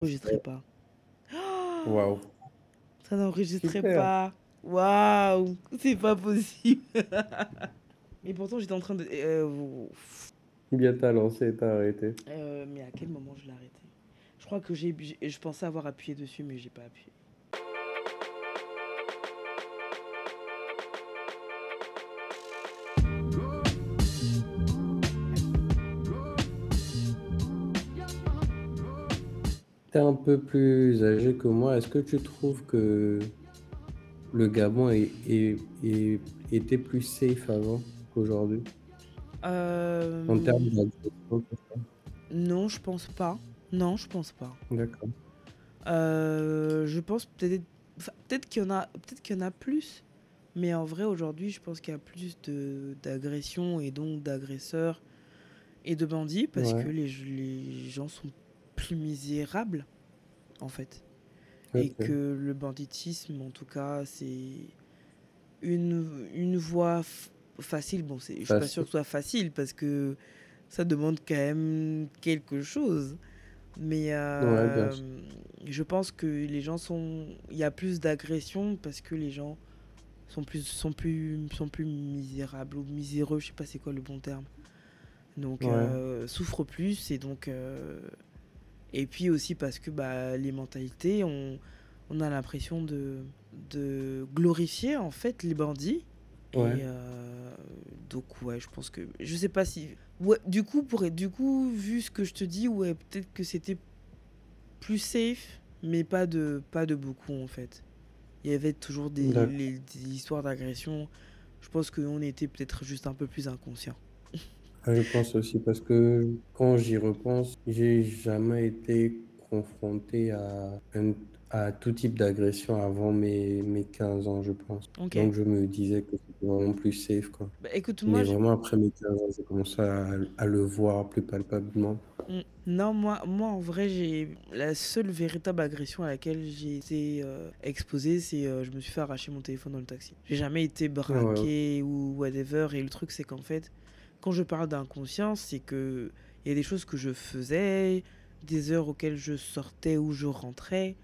n'enregistrait pas. Waouh. Ça n'enregistrait Super. pas. Waouh, c'est pas possible. Et pourtant, j'étais en train de. euh, Bien t'as lancé et t'as arrêté? euh, mais à quel moment je l'ai arrêté? Je crois que j'ai, j'ai- je pensais avoir appuyé dessus, mais j'ai pas appuyé. T'es un peu plus âgé que moi. Est-ce que tu trouves que le Gabon est, est- est- était plus safe avant qu'aujourd'hui? Euh, en termes tout ça? non, je pense pas. Non, je pense pas. D'accord. Euh, je pense peut-être, enfin, peut-être qu'il y en a, peut-être qu'il y en a plus, mais en vrai aujourd'hui, je pense qu'il y a plus de d'agressions et donc d'agresseurs et de bandits parce Ouais. que les, les gens sont plus misérables en fait et que le banditisme en tout cas c'est une une voie facile. Bon, c'est, je suis pas sûre que ce soit facile parce que ça demande quand même quelque chose. Mais euh, sûr. je pense que les gens sont. Il y a plus d'agression parce que les gens sont plus, sont plus, sont plus misérables ou miséreux, je sais pas c'est quoi le bon terme. Donc, Ouais. euh, souffrent plus et donc. euh, Et puis aussi parce que bah, les mentalités, on, on a l'impression de, de glorifier en fait les bandits. Ouais. Et euh, donc ouais, je pense que je sais pas si ouais, du coup pour du coup vu ce que je te dis ouais, peut-être que c'était plus safe mais pas de pas de beaucoup en fait. Il y avait toujours des, les- des histoires d'agression. Je pense qu'on était peut-être juste un peu plus inconscients. Ah, Je pense aussi parce que quand j'y repense, j'ai jamais été confronté à, un- à tout type d'agression avant mes, mes 15 ans, je pense. Ok. Donc je me disais que c'était vraiment plus safe, quoi. Bah, écoute, moi Mais je- vraiment après mes 15 ans, j'ai commencé à, à le voir plus palpablement. Mm. Non, moi, moi en vrai, j'ai la seule véritable agression à laquelle j'ai été euh, exposé, c'est euh, je me suis fait arracher mon téléphone dans le taxi. J'ai jamais été braqué ou whatever. Et le truc, c'est qu'en fait, quand je parle d'inconscience, c'est que il y a des choses que je faisais, des heures auxquelles je sortais ou je rentrais,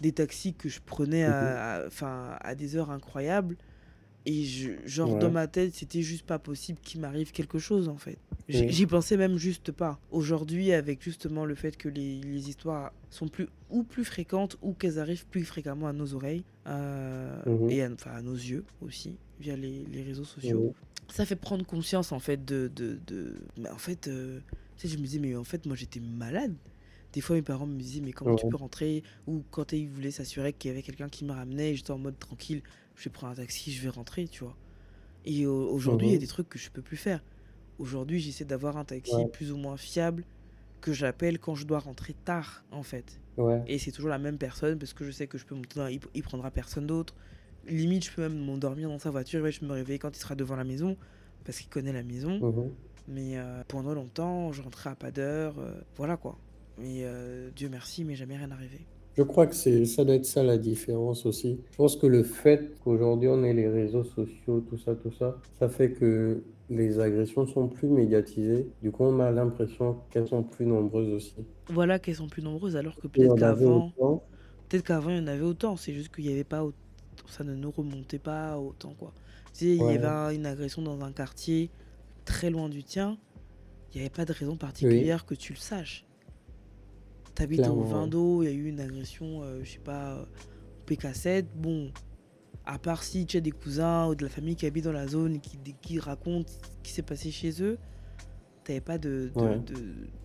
des taxis que je prenais à, à- enfin, à des heures incroyables. Et je, genre, Ouais. dans ma tête, c'était juste pas possible qu'il m'arrive quelque chose, en fait. J'y pensais même juste pas. Aujourd'hui, avec justement le fait que les, les histoires sont plus ou plus fréquentes ou qu'elles arrivent plus fréquemment à nos oreilles euh, Mhm. et à, enfin, à nos yeux aussi via les, les réseaux sociaux, Oui. ça fait prendre conscience en fait de, de, de... Mais en fait, euh, tu sais, je me disais mais en fait moi j'étais malade. Des fois mes parents me disaient mais comment tu peux rentrer ou quand ils voulaient s'assurer qu'il y avait quelqu'un qui me ramenait, j'étais en mode tranquille, je vais prendre un taxi, je vais rentrer, tu vois. Et au- aujourd'hui, il y a Mhm. des trucs que je peux plus faire. Aujourd'hui, j'essaie d'avoir un taxi Ouais. plus ou moins fiable que j'appelle quand je dois rentrer tard, en fait. Ouais. Et c'est toujours la même personne parce que je sais que je peux monter dans... Il, il prendra personne d'autre. Limite, je peux même m'endormir dans sa voiture et je me réveiller quand il sera devant la maison parce qu'il connaît la maison. Mhm. Mais euh, pendant longtemps, je rentrais à pas d'heure. euh, voilà quoi. Mais euh, Dieu merci, mais jamais rien arrivé. Je crois que c'est, ça doit être ça la différence aussi. Je pense que le fait qu'aujourd'hui on ait les réseaux sociaux, tout ça, tout ça, ça fait que les agressions sont plus médiatisées. Du coup, on a l'impression qu'elles sont plus nombreuses aussi. Voilà qu'elles sont plus nombreuses alors que peut-être qu'avant, autant. peut-être qu'avant il y en avait autant. C'est juste qu'il y avait pas, au- ça ne nous remontait pas autant quoi. Tu sais, il y avait un- une agression dans un quartier très loin du tien. Il n'y avait pas de raison particulière que tu le saches. T'habites au Clairement, vin ouais. d'eau, il y a eu une agression, euh, je sais pas, euh, au PK7. Bon, à part si tu as des cousins ou de la famille qui habitent dans la zone et qui, qui racontent ce qui s'est passé chez eux, t'avais pas de, de- Ouais. de-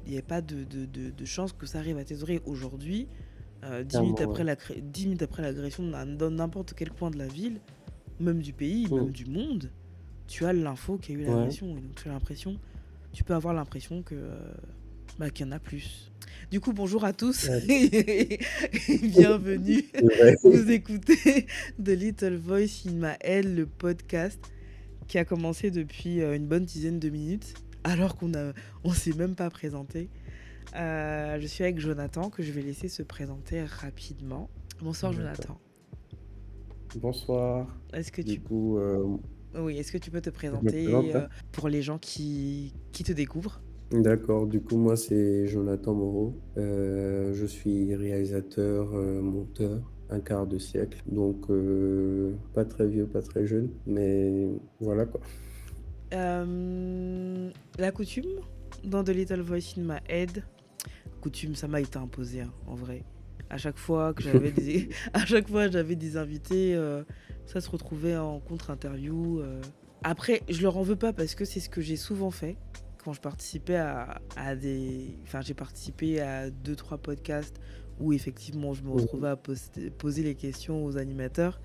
il n'y avait pas de, de, de- de chance que ça arrive à tes oreilles aujourd'hui. Euh, dix Clairement, minutes après la cré- dix minutes après l'agression dans n'importe quel coin de la ville, même du pays, même du monde, tu as l'info qu'il y a eu l'agression. Donc tu as l'impression, tu peux avoir l'impression que euh, bah, qu'il y en a plus. Du coup, bonjour à tous et bienvenue. Vous écoutez The Little Voice in My Head, le podcast qui a commencé depuis euh, une bonne dizaine de minutes, alors qu'on a, on s'est même pas présenté. Euh, je suis avec Jonathan, que je vais laisser se présenter rapidement. Bonsoir. Jonathan. Bonsoir. Est-ce que Du tu, coup, euh, oui, est-ce que tu peux te présenter présente euh, là. pour les gens qui, qui te découvrent? D'accord, du coup, moi, c'est Jonathan Moreau. Euh, je suis réalisateur, euh, monteur, un quart de siècle. Donc, euh, pas très vieux, pas très jeune, mais voilà quoi. La coutume dans The Little Voice in My Head, coutume, ça m'a été imposé hein, en vrai. À chaque fois que j'avais des, à chaque fois j'avais des invités, euh, ça se retrouvait en contre-interview. euh. Après, je leur en veux pas parce que c'est ce que j'ai souvent fait quand je participais à, à des, enfin j'ai participé à deux trois podcasts où effectivement je me Mhm. retrouvais à poster- poser les questions aux animateurs.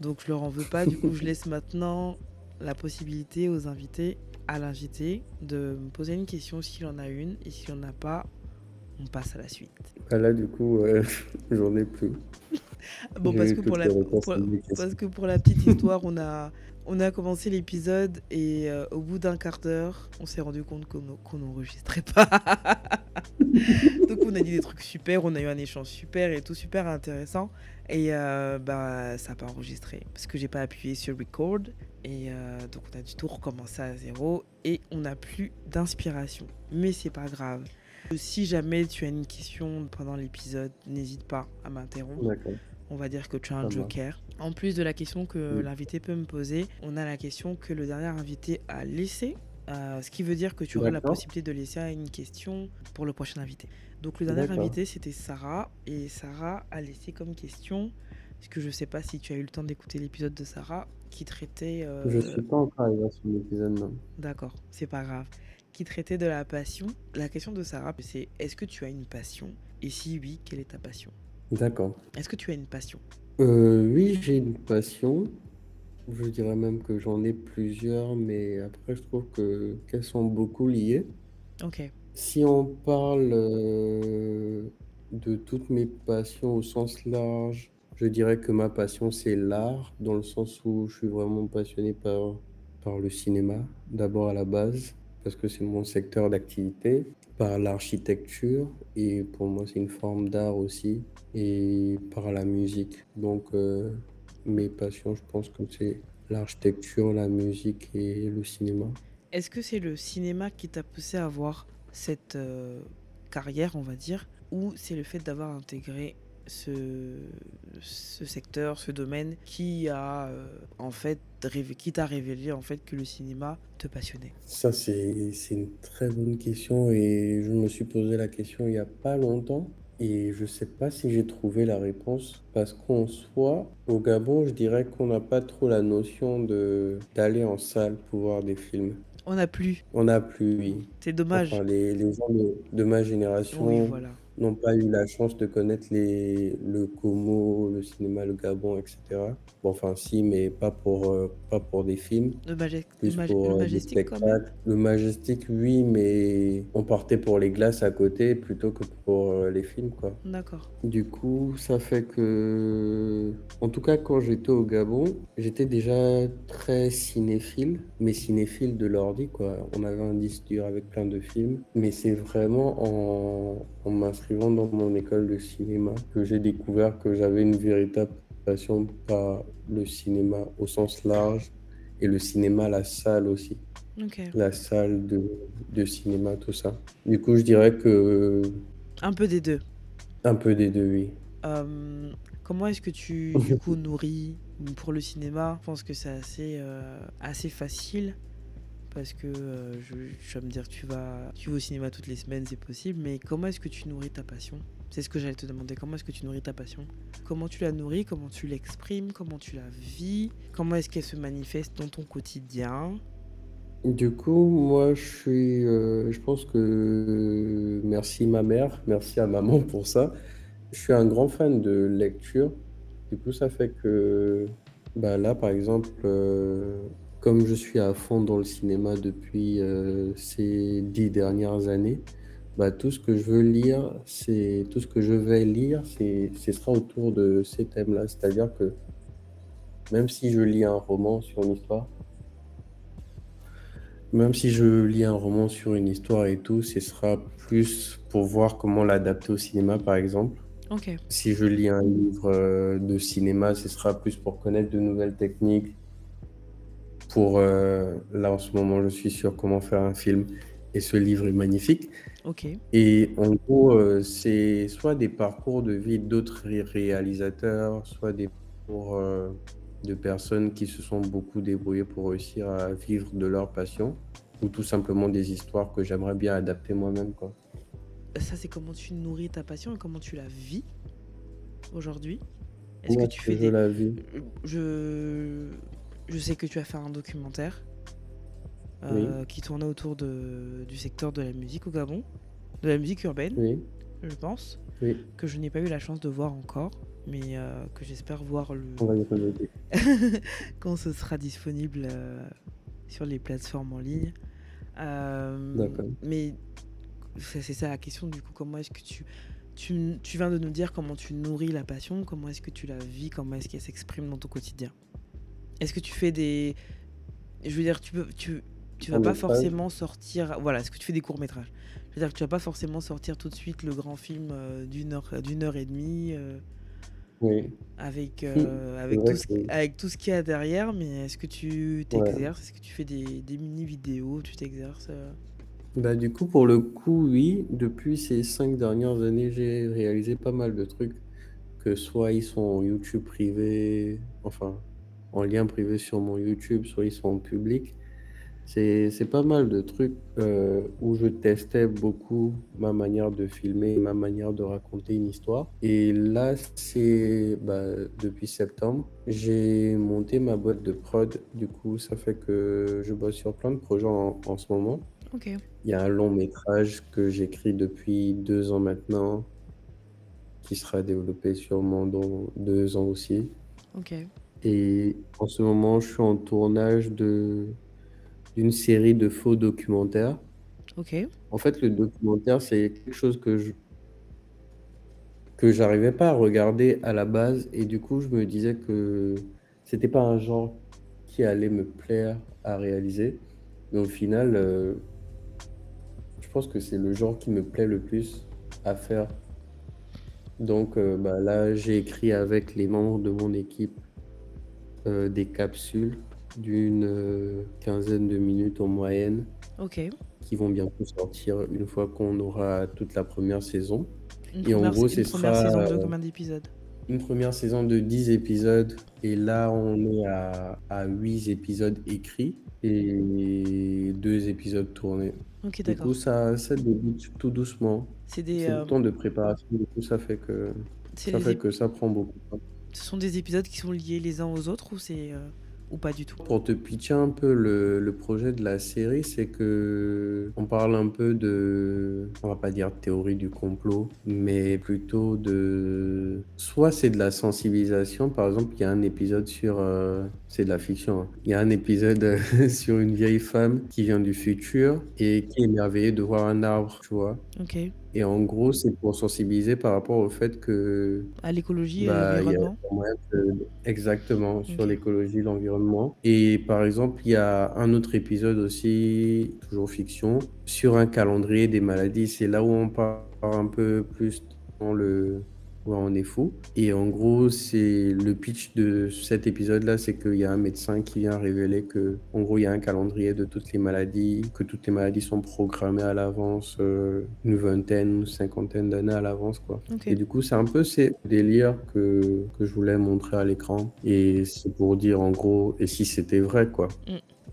Donc je leur en veux pas. Du coup, je laisse maintenant la possibilité aux invités, à l'invité, de me poser une question s'il en a une et s'il en a pas, on passe à la suite. Ah, là, du coup, euh, j'en ai plus. Bon, parce que, pour la, pour- parce que pour petite histoire, on a, on a commencé l'épisode et euh, au bout d'un quart d'heure, on s'est rendu compte qu'on qu'on n'enregistrait pas. Donc on a dit des trucs super, on a eu un échange super et tout super intéressant. Et euh, bah ça n'a pas enregistré parce que j'ai pas appuyé sur record. Et euh, donc on a du tout recommencer à zéro et on n'a plus d'inspiration. Mais c'est pas grave. Si jamais tu as une question pendant l'épisode, n'hésite pas à m'interrompre. On va dire que tu as un joker. En plus de la question que Oui. l'invité peut me poser, on a la question que le dernier invité a laissée. euh, ce qui veut dire que tu auras la possibilité de laisser une question pour le prochain invité. Donc le dernier invité c'était Sarah et Sarah a laissé comme question, parce que je sais pas si tu as eu le temps d'écouter l'épisode de Sarah qui traitait, euh, Je suis pas encore arrivé sur l'épisode, non. d'accord, c'est pas grave, qui traitait de la passion. La question de Sarah c'est est-ce que tu as une passion? Et si oui, quelle est ta passion? D'accord. Est-ce que tu as une passion? Euh, oui, j'ai une passion. Je dirais même que j'en ai plusieurs, mais après, je trouve que qu'elles sont beaucoup liées. Ok. Si on parle euh, de toutes mes passions au sens large, je dirais que ma passion, c'est l'art, dans le sens où je suis vraiment passionné par, par le cinéma, d'abord à la base, parce que c'est mon secteur d'activité, par l'architecture, et pour moi, c'est une forme d'art aussi, et par la musique. Donc, euh, mes passions, je pense que c'est l'architecture, la musique et le cinéma. Est-ce que c'est le cinéma qui t'a poussé à avoir cette euh, carrière, on va dire, ou c'est le fait d'avoir intégré ce, ce secteur, ce domaine qui a euh, en fait qui t'a révélé en fait que le cinéma te passionnait Ça, c'est, c'est une très bonne question et je me suis posé la question il n'y a pas longtemps et je ne sais pas si j'ai trouvé la réponse parce qu'en soi, au Gabon, je dirais qu'on n'a pas trop la notion de d'aller en salle pour voir des films. On n'a plus. On n'a plus, oui. C'est dommage. Enfin, les, les gens de, de ma Oui, génération voilà. N'ont pas eu la chance de connaître les, le Como, le cinéma, le Gabon, etc. Bon, enfin, si, mais pas pour, euh, pas pour des films. Le, Plus pour euh, des spectacles. Le Majestic, oui, mais on partait pour les glaces à côté plutôt que pour euh, les films, quoi. D'accord. Du coup, ça fait que, en tout cas, quand j'étais au Gabon, j'étais déjà très cinéphile, mais cinéphile de l'ordi, quoi. On avait un disque dur avec plein de films, mais c'est vraiment en, en m'inscrivant dans mon école de cinéma que j'ai découvert que j'avais une véritable passion par le cinéma au sens large et le cinéma, la salle aussi, la salle de, de cinéma, tout ça. Du coup, je dirais que Un peu des deux. un peu des deux, oui. Euh, comment est-ce que tu, du coup, nourris pour le cinéma? Je pense que c'est assez, euh, assez facile. Parce que euh, je, je vais me dire, tu vas, tu vas au cinéma toutes les semaines, c'est possible. Mais comment est-ce que tu nourris ta passion? C'est ce que j'allais te demander. Comment est-ce que tu nourris ta passion? Comment tu la nourris? Comment tu l'exprimes? Comment tu la vis? Comment est-ce qu'elle se manifeste dans ton quotidien? Du coup, moi, je suis, euh, je pense que merci ma mère, merci à maman pour ça. Je suis un grand fan de lecture. Du coup, ça fait que, bah là, par exemple, euh, comme je suis à fond dans le cinéma depuis euh, ces dix dernières années, bah tout ce que je veux lire, c'est tout ce que je vais lire, c'est, ce sera autour de ces thèmes-là. C'est-à-dire que même si je lis un roman sur une histoire, même si je lis un roman sur une histoire et tout, ce sera plus pour voir comment l'adapter au cinéma, par exemple. Si je lis un livre euh, de cinéma, ce sera plus pour connaître de nouvelles techniques. Pour euh, là, en ce moment, je suis sur comment faire un film. et ce livre est magnifique. Ok. Et en gros, euh, c'est soit des parcours de vie d'autres réalisateurs, soit des parcours euh, de personnes qui se sont beaucoup débrouillées pour réussir à vivre de leur passion, ou tout simplement des histoires que j'aimerais bien adapter moi-même, quoi. Ça, c'est comment tu nourris ta passion et comment tu la vis aujourd'hui? Est-ce que tu fais des... la vie Je... je sais que tu as fait un documentaire euh, qui tournait autour de, du secteur de la musique au Gabon, de la musique urbaine, oui. je pense, oui. que je n'ai pas eu la chance de voir encore, mais euh, que j'espère voir le... On va y quand ce sera disponible euh, sur les plateformes en ligne. Mais c'est ça la question du coup, comment est-ce que tu, tu, tu viens de nous dire comment tu nourris la passion, comment est-ce que tu la vis, comment est-ce qu'elle s'exprime dans ton quotidien? Est-ce que tu fais des... Je veux dire, tu peux, tu, tu vas pas forcément sortir. Voilà, est-ce que tu fais des courts métrages? Je veux dire que tu vas pas forcément sortir tout de suite le grand film euh, d'une heure, d'une heure et demie. Euh, oui. avec, euh, avec, tout ce, avec tout ce qu'il y a derrière, mais est-ce que tu t'exerces? Est-ce que tu fais des, des mini-vidéos? Tu t'exerces bah, du coup, pour le coup, oui. Depuis ces cinq dernières années, j'ai réalisé pas mal de trucs. Que soit ils sont en YouTube privé, enfin, en lien privé sur mon YouTube, soit ils sont en public. C'est pas mal de trucs euh, où je testais beaucoup ma manière de filmer, ma manière de raconter une histoire. Et là, c'est bah, depuis septembre, j'ai monté ma boîte de prod. Du coup, ça fait que je bosse sur plein de projets en, ce moment. Ok. Il y a un long métrage que j'écris depuis deux ans maintenant, qui sera développé sûrement dans deux ans aussi. Ok. Et en ce moment, je suis en tournage de d'une série de faux documentaires. Ok. En fait, le documentaire, c'est quelque chose que je que j'arrivais pas à regarder à la base et du coup, je me disais que c'était pas un genre qui allait me plaire à réaliser. Mais au final, euh, je pense que c'est le genre qui me plaît le plus à faire. Donc euh, bah, là, j'ai écrit avec les membres de mon équipe euh, des capsules d'une euh, quinzaine de minutes en moyenne Ok. qui vont bientôt sortir une fois qu'on aura toute la première saison. Une Et en gros, ce sera saison de combien d'épisodes? une première saison de 10 épisodes et là on est à, à 8 épisodes écrits et 2 épisodes tournés. Ok, Du coup, ça, ça débute tout doucement. C'est des, C'est le euh, temps de préparation, du coup, ça fait que ça fait que ça prend beaucoup de temps. Ce sont des épisodes qui sont liés les uns aux autres ou c'est euh, ou pas du tout? Pour te pitcher un peu le, le projet de la série, c'est que on parle un peu de, on va pas dire théorie du complot, mais plutôt de, soit c'est de la sensibilisation, par exemple, il y a un épisode sur, euh, c'est de la fiction, hein. il y a un épisode sur une vieille femme qui vient du futur et qui est émerveillée de voir un arbre, tu vois. Ok. Et en gros, c'est pour sensibiliser par rapport au fait que À l'écologie et à bah, a l'environnement exactement sur l'écologie, Et par exemple, il y a un autre épisode aussi, toujours fiction, sur un calendrier des maladies. C'est là où on part un peu plus dans le Ouais, on est fou. Et en gros, c'est le pitch de cet épisode-là, c'est qu'il y a un médecin qui vient révéler que, en gros, il y a un calendrier de toutes les maladies, que toutes les maladies sont programmées à l'avance, euh, une vingtaine, une cinquantaine d'années à l'avance, quoi. Et du coup, c'est un peu ces délires que, que je voulais montrer à l'écran. Et c'est pour dire, en gros, et si c'était vrai, quoi.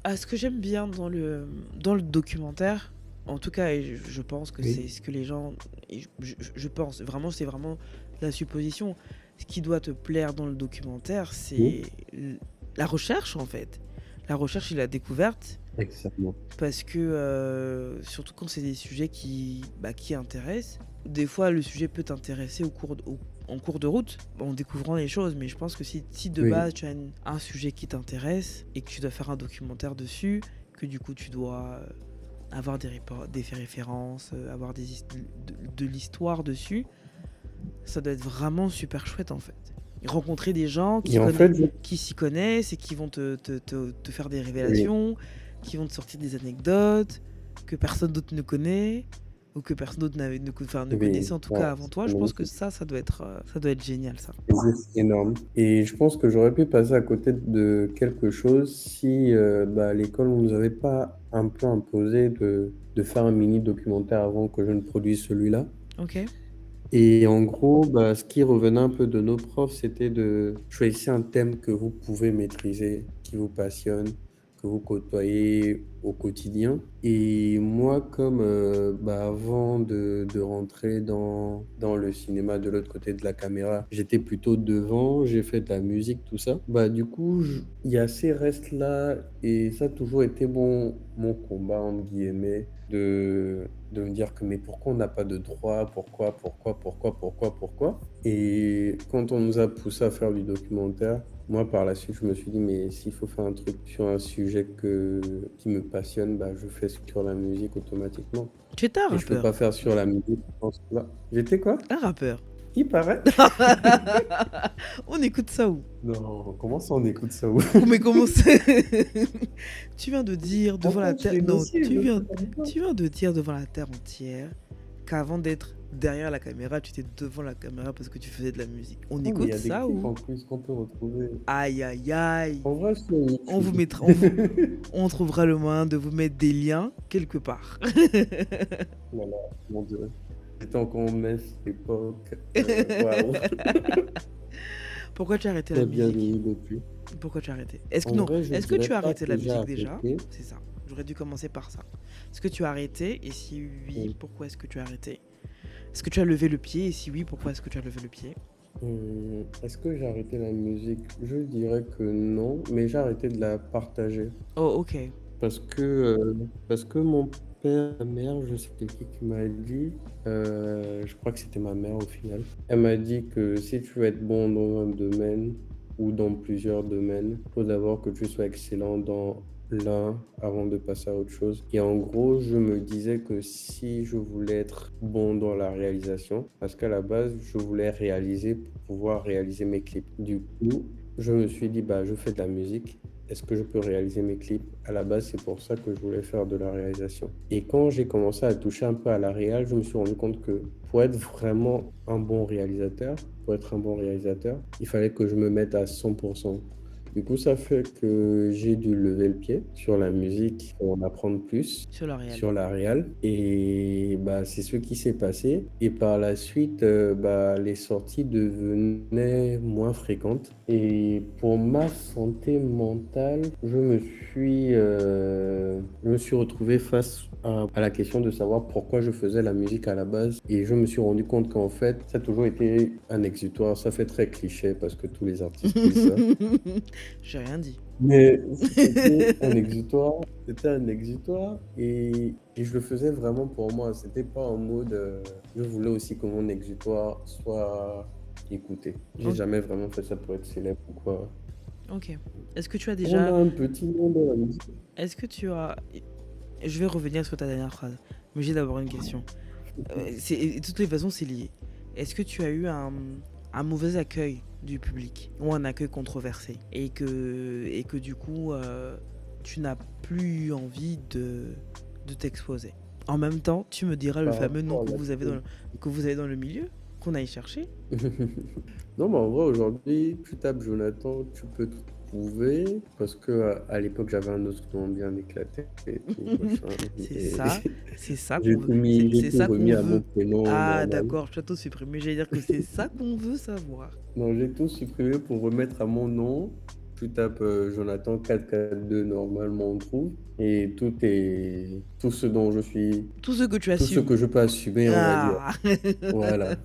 Ah, ce que j'aime bien dans le, dans le documentaire, en tout cas, je, je pense que Oui. c'est ce que les gens. et Je, je- je pense, vraiment, c'est vraiment la supposition. Ce qui doit te plaire dans le documentaire, c'est la recherche, en fait. La recherche et la découverte. Exactement. Parce que, euh, surtout quand c'est des sujets qui, bah, qui intéressent, des fois le sujet peut t'intéresser au cours de- au- en cours de route, en découvrant les choses. Mais je pense que si, si de Oui. base tu as une- un sujet qui t'intéresse et que tu dois faire un documentaire dessus, que du coup tu dois euh, avoir des, références, euh, avoir des hist- de, de l'histoire dessus, ça doit être vraiment super chouette en fait. Et rencontrer des gens qui s'y connaissent et qui vont te, te- te- te faire des révélations, qui vont te sortir des anecdotes que personne d'autre ne connaît. ou que personne d'autre ne, enfin, ne connaissait en tout cas avant toi, je pense que ça, ça doit être, euh, ça doit être génial, ça. C'est énorme. Et je pense que j'aurais pu passer à côté de quelque chose si euh, bah, à l'école, on nous avait pas un peu imposé de, de faire un mini documentaire avant que je ne produise celui-là. Ok. Et en gros, bah, ce qui revenait un peu de nos profs, c'était de choisir un thème que vous pouvez maîtriser, qui vous passionne, que vous côtoyez au quotidien. Et moi, comme euh, bah, avant de, de rentrer dans, dans le cinéma de l'autre côté de la caméra, j'étais plutôt devant, j'ai fait de la musique, tout ça. Bah, du coup, il y a ces restes-là et ça a toujours été bon, mon combat, entre guillemets, de, de me dire que mais pourquoi on n'a pas de droit, pourquoi, pourquoi, pourquoi, pourquoi, pourquoi? Et quand on nous a poussé à faire du documentaire, moi, par la suite, je me suis dit, mais s'il faut faire un truc sur un sujet que, qui me passionne, bah, je fais sur la musique automatiquement. Tu étais un rappeur. je peux pas faire sur la musique. J'étais quoi? Un rappeur. Il paraît. on écoute ça où? Non, comment ça on écoute ça où? Mais comment c'est Tu viens de dire devant la terre. Non, tu viens, tu viens de dire devant la terre entière qu'avant d'être derrière la caméra, tu étais devant la caméra parce que tu faisais de la musique. On écoute ça ou en plus qu'on peut retrouver. Aïe aïe aïe. En vrai, on vous mettra, on, trouvera le moyen de vous mettre des liens quelque part. voilà, mon dieu. J'étais encore en messe l'époque. Euh, Pourquoi tu as arrêté la musique? depuis. Pourquoi tu as arrêté? Est-ce que non Est-ce que tu as arrêté la musique déjà? C'est ça. J'aurais dû commencer par ça. Est-ce que tu as arrêté? Et si oui, pourquoi est-ce que tu as arrêté? Est-ce que tu as levé le pied Et si oui, pourquoi est-ce que tu as levé le pied? Hum, Est-ce que j'ai arrêté la musique? Je dirais que non, mais j'ai arrêté de la partager. Oh, ok. Parce que, euh, parce que mon père, ma mère, je sais qui qui m'a dit, euh, je crois que c'était ma mère au final, elle m'a dit que si tu veux être bon dans un domaine ou dans plusieurs domaines, il faut d'abord que tu sois excellent dans l'un avant de passer à autre chose. Et en gros, je me disais que si je voulais être bon dans la réalisation, parce qu'à la base, je voulais réaliser pour pouvoir réaliser mes clips. Du coup, je me suis dit, bah, je fais de la musique. Est-ce que je peux réaliser mes clips? À la base, c'est pour ça que je voulais faire de la réalisation. Et quand j'ai commencé à toucher un peu à la réal, je me suis rendu compte que pour être vraiment un bon réalisateur, pour être un bon réalisateur, il fallait que je me mette à 100%. Du coup, ça fait que j'ai dû lever le pied sur la musique pour en apprendre plus sur la réal. Sur la réal. Et bah, c'est ce qui s'est passé. Et par la suite, euh, bah, les sorties devenaient moins fréquentes. Et pour ma santé mentale, je me suis, euh, je me suis retrouvé face à, la question de savoir pourquoi je faisais la musique à la base. Et je me suis rendu compte qu'en fait, ça a toujours été un exutoire. Ça fait très cliché parce que tous les artistes disent ça. J'ai rien dit. Mais c'était un exutoire. C'était un exutoire. Et, je le faisais vraiment pour moi. C'était pas en mode. Euh, je voulais aussi que mon exutoire soit écouté. J'ai jamais vraiment fait ça pour être célèbre ou quoi. Ok. Est-ce que tu as déjà. On a un petit monde dans la musique. Est-ce que tu as. Je vais revenir sur ta dernière phrase. Mais j'ai d'abord une question. Euh, de toutes les façons, c'est lié. Est-ce que tu as eu un, un mauvais accueil du public ou un accueil controversé et que, et que du coup euh, tu n'as plus envie de, de t'exposer. En même temps, tu me diras le fameux nom que vous, avez dans le, que vous avez dans le milieu, qu'on aille chercher. non, mais en vrai, aujourd'hui, tu tapes Jonathan, tu peux parce que à, l'époque, j'avais un autre nom bien éclaté. c'est ça, c'est ça qu'on veut. C'est ça qu'on veut. Ah, d'accord, je t'ai tout supprimé. J'allais dire que c'est ça qu'on veut savoir. Non, j'ai tout supprimé pour remettre à mon nom. Tu tapes euh, Jonathan 442, normalement on trouve. Et tout est. Tout ce dont je suis. Tout ce que tu assumes. Tout ce que je peux assumer, on va dire. Ah. voilà.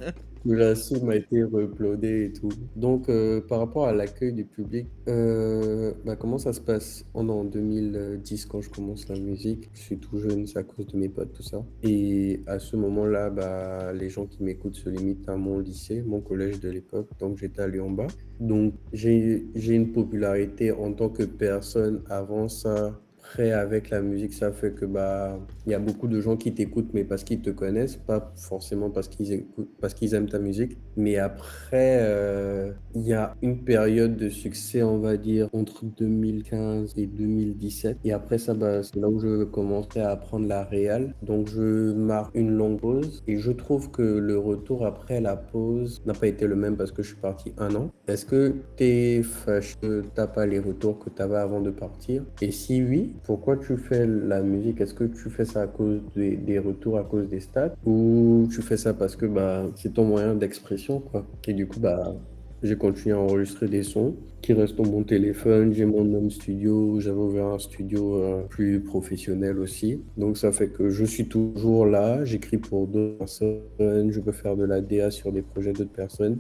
La somme a été reuploadée et tout. Donc, euh, par rapport à l'accueil du public, euh, bah, comment ça se passe On est en 2010 quand je commence la musique? Je suis tout jeune, c'est à cause de mes potes, tout ça. Et à ce moment-là, bah, les gens qui m'écoutent se limitent à mon lycée, mon collège de l'époque. Donc, j'étais allé en bas. Donc, j'ai une popularité en tant que personne avant ça après, avec la musique, ça fait que bah, il y a beaucoup de gens qui t'écoutent, mais parce qu'ils te connaissent, pas forcément parce qu'ils écoutent, parce qu'ils aiment ta musique. Mais après, euh, il y a une période de succès, on va dire, entre 2015 et 2017. Et après ça, bah, c'est là où je commençais à apprendre la réal. Donc, je marque une longue pause. Et je trouve que le retour après la pause n'a pas été le même parce que je suis parti un an. Est-ce que tu es fâcheux, t'as pas les retours que tu avais avant de partir? Et si oui, pourquoi tu fais la musique? Est-ce que tu fais ça à cause des, retours, à cause des stats? Ou tu fais ça parce que bah, c'est ton moyen d'expression quoi Et du coup, bah, j'ai continué à enregistrer des sons qui restent dans mon téléphone. J'ai mon home studio. J'avais ouvert un studio euh, plus professionnel aussi. Donc ça fait que je suis toujours là. J'écris pour d'autres personnes. Je peux faire de la DA sur des projets d'autres personnes.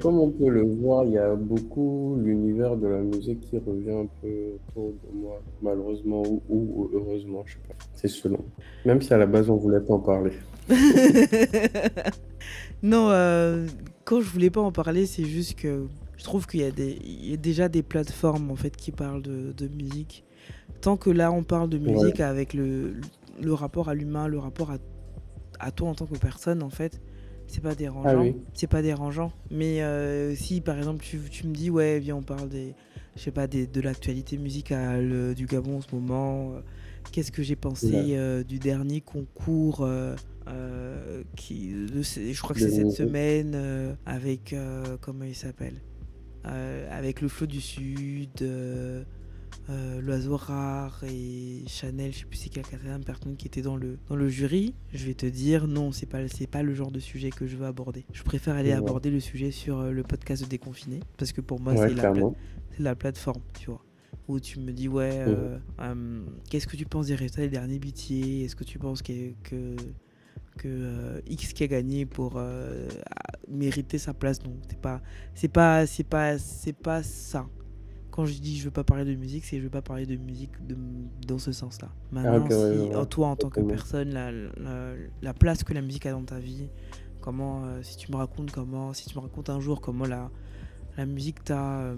Comme on peut le voir, il y a beaucoup l'univers de la musique qui revient un peu autour de moi, malheureusement ou, heureusement, je sais pas. C'est selon. Même si à la base on voulait pas en parler. non, euh, quand je voulais pas en parler, c'est juste que je trouve qu'il y, a des, y a déjà des plateformes en fait qui parlent de, de musique. Tant que là on parle de musique avec le, le rapport à l'humain, le rapport à, à toi en tant que personne en fait c'est pas dérangeant. Ah c'est pas dérangeant. Mais euh, si par exemple tu, tu, me dis ouais viens on parle des je sais pas des, de l'actualité musicale euh, du Gabon en ce moment. Euh, qu'est-ce que j'ai pensé du dernier concours qui de, je crois que c'est cette semaine avec comment il s'appelle avec le flot du sud euh, l'oiseau rare et Chanel, je sais plus si c'est quelle personne qui était dans le, dans le jury, je vais te dire non, c'est pas, c'est pas le genre de sujet que je veux aborder. Je préfère aller aborder le sujet sur euh, le podcast de Déconfiné, parce que pour moi, c'est, la, la plateforme, tu vois. Où tu me dis ouais euh, qu'est-ce que tu penses des résultats des derniers bitiers est-ce que tu penses que, que, que X qui a gagné pour mériter sa place? Non c'est pas c'est pas c'est pas c'est pas ça quand je dis je veux pas parler de musique, c'est je veux pas parler de musique de, dans ce sens-là. Maintenant, si, toi, en tant que personne, la, la, place que la musique a dans ta vie, comment, euh, si tu me racontes comment, si tu me racontes un jour comment la, la musique t'a euh,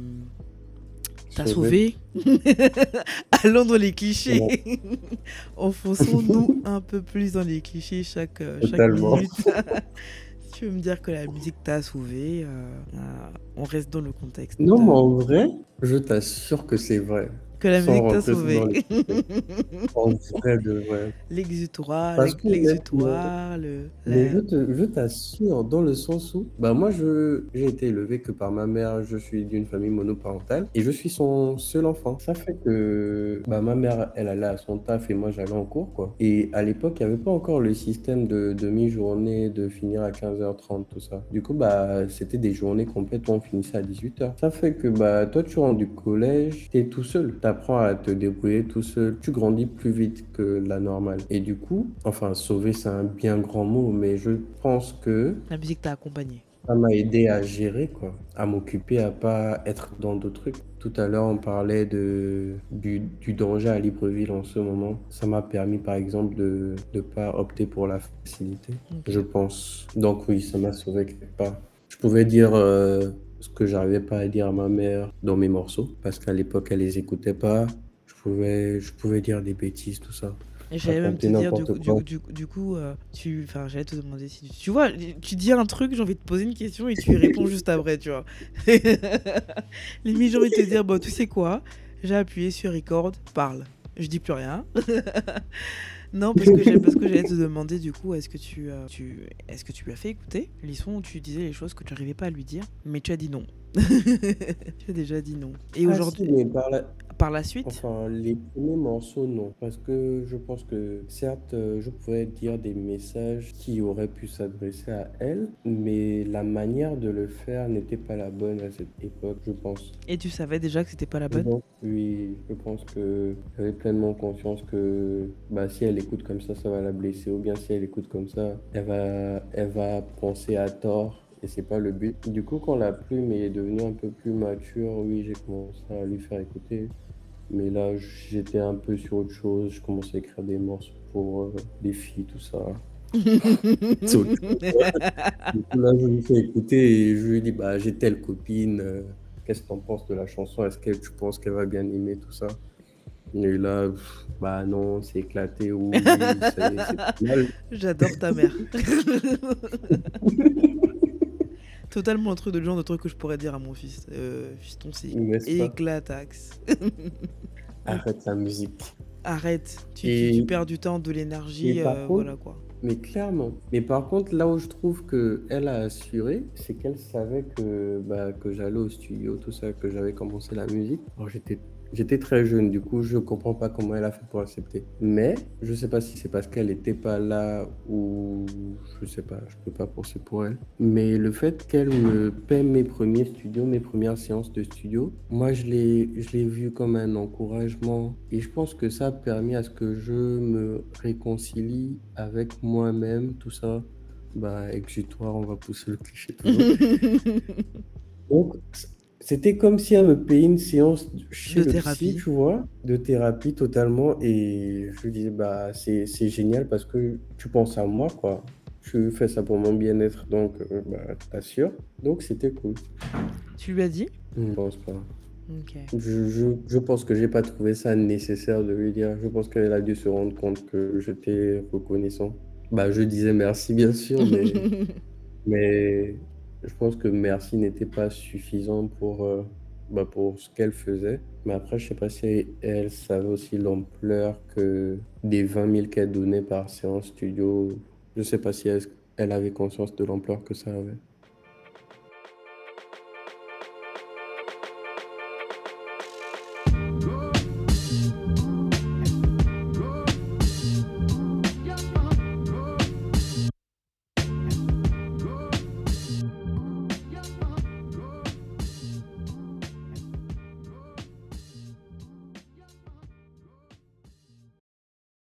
sauvé, allons dans les clichés. Enfonçons-nous un peu plus dans les clichés chaque, euh, chaque minute. tu veux me dire que la musique t'a sauvé, on reste dans le contexte. Non, mais en vrai, je t'assure que c'est vrai. Que la musique t'a sauvé. L'exutoire, l'exutoire, le. Mais je t'assure, dans le sens où, bah moi, je j'ai été élevé que par ma mère, je suis d'une famille monoparentale et je suis son seul enfant. Ça fait que bah, ma mère, elle allait à son taf et moi, j'allais en cours, quoi. Et à l'époque, il n'y avait pas encore le système de demi-journée, de finir à 15h30, tout ça. Du coup, bah, c'était des journées complètes où on finissait à 18h. Ça fait que bah, toi, tu rentres du collège, tu es tout seul apprends à te débrouiller tout seul, tu grandis plus vite que la normale. Et du coup, enfin, sauver, c'est un bien grand mot, mais je pense que... La musique t'a accompagné. Ça m'a aidé à gérer, quoi, à m'occuper, à pas être dans d'autres trucs. Tout à l'heure, on parlait de, du, du, danger à Libreville en ce moment. Ça m'a permis, par exemple, de ne pas opter pour la facilité, je pense. Donc oui, ça m'a sauvé quelque part. Je pouvais dire... Euh, ce que j'arrivais pas à dire à ma mère dans mes morceaux, parce qu'à l'époque, elle les écoutait pas. Je pouvais, je pouvais dire des bêtises, tout ça. Et j'allais même te dire, du coup, du, du, coup euh, tu, enfin, j'allais te demander si tu, vois, tu dis un truc, j'ai envie de te poser une question et tu réponds juste après, tu vois. Limite, j'ai envie de te dire, bon, tu sais quoi, j'ai appuyé sur record, parle. Je dis plus rien. Non, parce que, j'allais te demander du coup, est-ce que tu, euh, tu, est-ce que tu lui as fait écouter les sons où tu disais les choses que tu n'arrivais pas à lui dire, mais tu as dit non. tu as déjà dit non. Et ah, aujourd'hui par la suite? Enfin, les premiers morceaux, non. Parce que je pense que, certes, euh, je pourrais dire des messages qui auraient pu s'adresser à elle, mais la manière de le faire n'était pas la bonne à cette époque, je pense. Et tu savais déjà que c'était pas la bonne? Oui, je pense que j'avais pleinement conscience que bah, si elle écoute comme ça, ça va la blesser. Ou bien si elle écoute comme ça, elle va, elle va penser à tort et c'est pas le but. Du coup, quand la plume est devenue un peu plus mature, oui, j'ai commencé à lui faire écouter. Mais là, j'étais un peu sur autre chose. Je commençais à écrire des morceaux pour euh, des filles, tout ça. du coup, là, je lui fais écouter et je lui dis bah, J'ai telle copine, euh, qu'est-ce que tu en penses de la chanson? Est-ce que tu penses qu'elle va bien aimer tout ça? Et là, bah non, c'est éclaté, oui. J'adore ta mère. Totalement un truc de genre de truc que je pourrais dire à mon fils. Euh, fiston, c'est éclataxe. Arrête la musique. Arrête, tu, perds du temps, de l'énergie, euh, voilà quoi. Mais clairement. Mais par contre, là où je trouve que elle a assuré, c'est qu'elle savait que, bah, que j'allais au studio, tout ça, que j'avais commencé la musique. Alors j'étais J'étais très jeune, du coup, je comprends pas comment elle a fait pour accepter. Mais je sais pas si c'est parce qu'elle n'était pas là ou je sais pas, je peux pas penser pour elle. Mais le fait qu'elle me paie mes premiers studios, mes premières séances de studio, moi je l'ai, je l'ai vu comme un encouragement et je pense que ça a permis à ce que je me réconcilie avec moi-même, tout ça. Bah, exutoire, on va pousser le cliché toujours. Donc, c'était comme si elle me payait une séance chez de thérapie. tu vois, de thérapie totalement. Et je lui disais, bah, c'est génial parce que tu penses à moi, quoi. Tu fais ça pour mon bien-être, donc euh, bah, t'assures. Donc c'était cool. Tu lui as dit? Je pense pas. Je, je, je, pense que j'ai pas trouvé ça nécessaire de lui dire. Je pense qu'elle a dû se rendre compte que j'étais reconnaissant. Bah, je disais merci, bien sûr, mais, mais je pense que merci n'était pas suffisant pour, euh, bah, pour ce qu'elle faisait. Mais après, je sais pas si elle savait aussi l'ampleur que des 20 000 qu'elle donnait par séance studio. Je sais pas si elle, elle avait conscience de l'ampleur que ça avait.